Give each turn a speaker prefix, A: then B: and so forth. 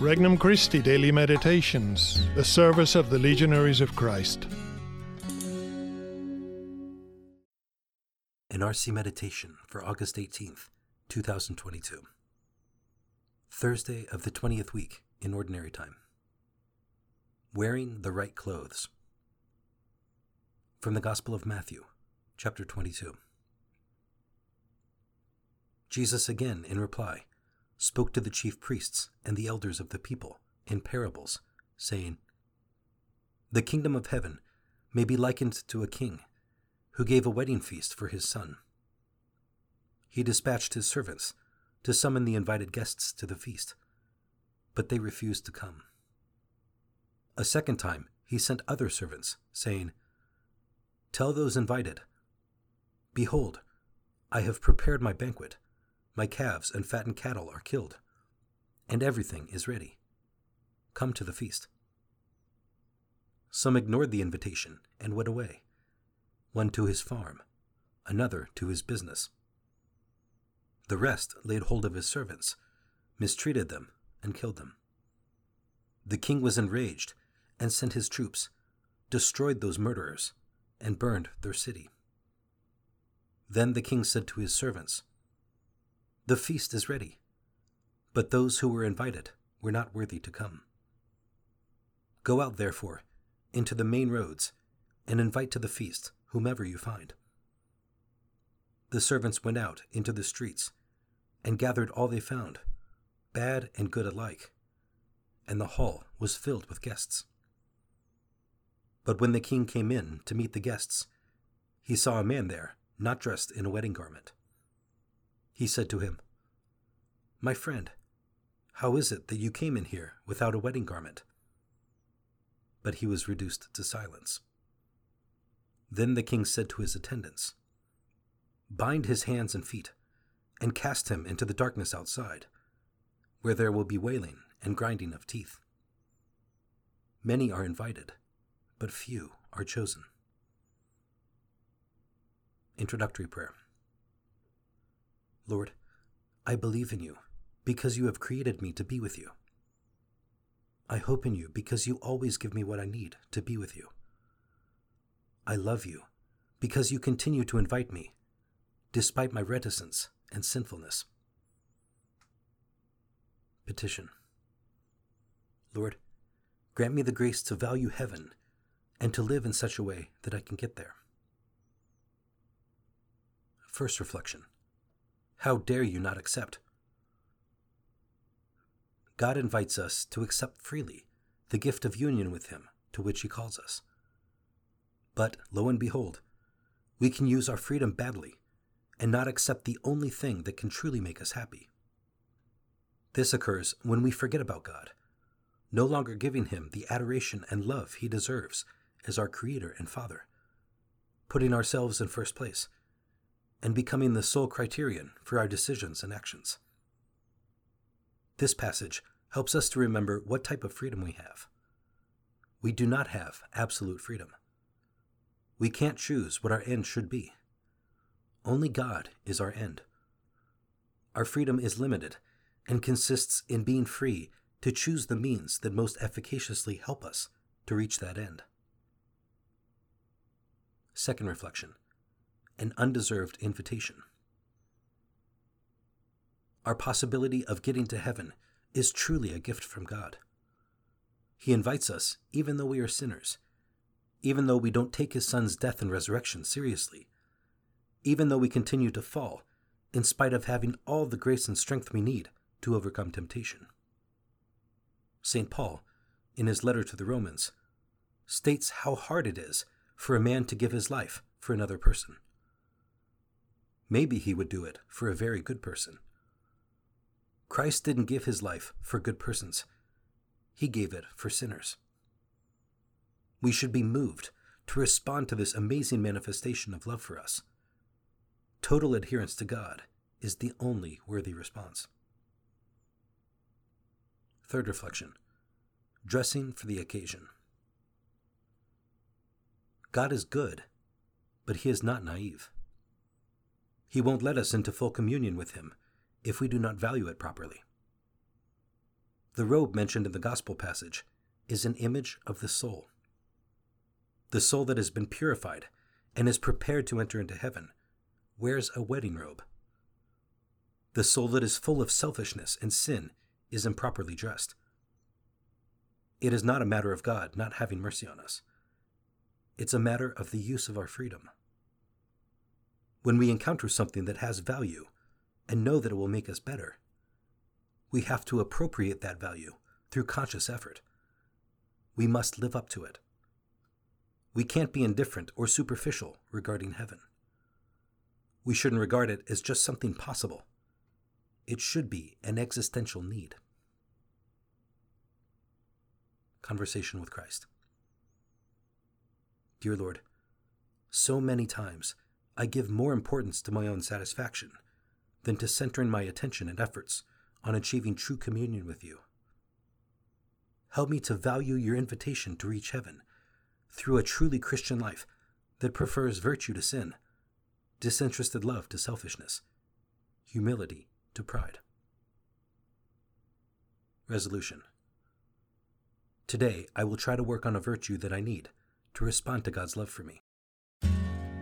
A: Regnum Christi Daily Meditations, the service of the Legionaries of Christ.
B: An RC Meditation for August 18th, 2022. Thursday of the 20th week in Ordinary Time. Wearing the Right Clothes. From the Gospel of Matthew, chapter 22. Jesus again, in reply, spoke to the chief priests and the elders of the people in parables, saying, The kingdom of heaven may be likened to a king who gave a wedding feast for his son. He dispatched his servants to summon the invited guests to the feast, but they refused to come. A second time he sent other servants, saying, Tell those invited, Behold, I have prepared my banquet my calves and fattened cattle are killed, and everything is ready. Come to the feast. Some ignored the invitation and went away, one to his farm, another to his business. The rest laid hold of his servants, mistreated them, and killed them. The king was enraged and sent his troops, destroyed those murderers, and burned their city. Then the king said to his servants, the feast is ready, but those who were invited were not worthy to come. Go out, therefore, into the main roads, and invite to the feast whomever you find. The servants went out into the streets and gathered all they found, bad and good alike, and the hall was filled with guests. But when the king came in to meet the guests, he saw a man there not dressed in a wedding garment. He said to him, My friend, how is it that you came in here without a wedding garment? But he was reduced to silence. Then the king said to his attendants, Bind his hands and feet, and cast him into the darkness outside, where there will be wailing and grinding of teeth. Many are invited, but few are chosen. Introductory Prayer Lord, I believe in you because you have created me to be with you. I hope in you because you always give me what I need to be with you. I love you because you continue to invite me, despite my reticence and sinfulness. Petition Lord, grant me the grace to value heaven and to live in such a way that I can get there. First reflection how dare you not accept? God invites us to accept freely the gift of union with Him to which He calls us. But, lo and behold, we can use our freedom badly and not accept the only thing that can truly make us happy. This occurs when we forget about God, no longer giving Him the adoration and love He deserves as our Creator and Father, putting ourselves in first place and becoming the sole criterion for our decisions and actions. This passage helps us to remember what type of freedom we have. We do not have absolute freedom. We can't choose what our end should be. Only God is our end. Our freedom is limited and consists in being free to choose the means that most efficaciously help us to reach that end. Second reflection an undeserved invitation. Our possibility of getting to heaven is truly a gift from God. He invites us, even though we are sinners, even though we don't take His Son's death and resurrection seriously, even though we continue to fall, in spite of having all the grace and strength we need to overcome temptation. St. Paul, in his letter to the Romans, states how hard it is for a man to give his life for another person. Maybe he would do it for a very good person. Christ didn't give his life for good persons, he gave it for sinners. We should be moved to respond to this amazing manifestation of love for us. Total adherence to God is the only worthy response. Third reflection dressing for the occasion. God is good, but he is not naive. He won't let us into full communion with Him if we do not value it properly. The robe mentioned in the Gospel passage is an image of the soul. The soul that has been purified and is prepared to enter into heaven wears a wedding robe. The soul that is full of selfishness and sin is improperly dressed. It is not a matter of God not having mercy on us. It's a matter of the use of our freedom. When we encounter something that has value and know that it will make us better, we have to appropriate that value through conscious effort. We must live up to it. We can't be indifferent or superficial regarding heaven. We shouldn't regard it as just something possible. It should be an existential need. Conversation with Christ. Dear Lord, so many times I give more importance to my own satisfaction than to centering my attention and efforts on achieving true communion with you. Help me to value your invitation to reach heaven through a truly Christian life that prefers virtue to sin, disinterested love to selfishness, humility to pride. Resolution Today, I will try to work on a virtue that I need to respond to God's love for me.